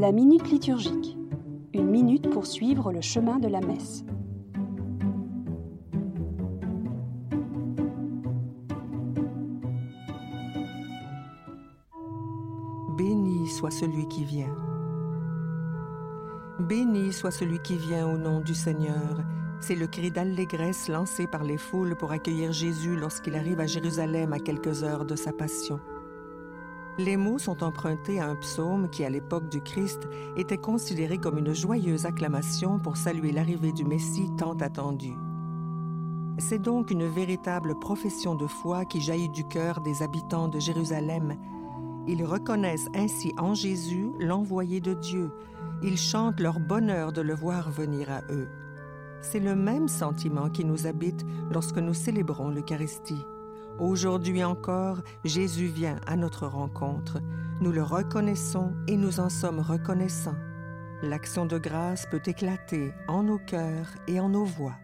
La minute liturgique. Une minute pour suivre le chemin de la messe. Béni soit celui qui vient. Béni soit celui qui vient au nom du Seigneur. C'est le cri d'allégresse lancé par les foules pour accueillir Jésus lorsqu'il arrive à Jérusalem à quelques heures de sa passion. Les mots sont empruntés à un psaume qui, à l'époque du Christ, était considéré comme une joyeuse acclamation pour saluer l'arrivée du Messie tant attendu. C'est donc une véritable profession de foi qui jaillit du cœur des habitants de Jérusalem. Ils reconnaissent ainsi en Jésus l'envoyé de Dieu. Ils chantent leur bonheur de le voir venir à eux. C'est le même sentiment qui nous habite lorsque nous célébrons l'Eucharistie. Aujourd'hui encore, Jésus vient à notre rencontre. Nous le reconnaissons et nous en sommes reconnaissants. L'action de grâce peut éclater en nos cœurs et en nos voix.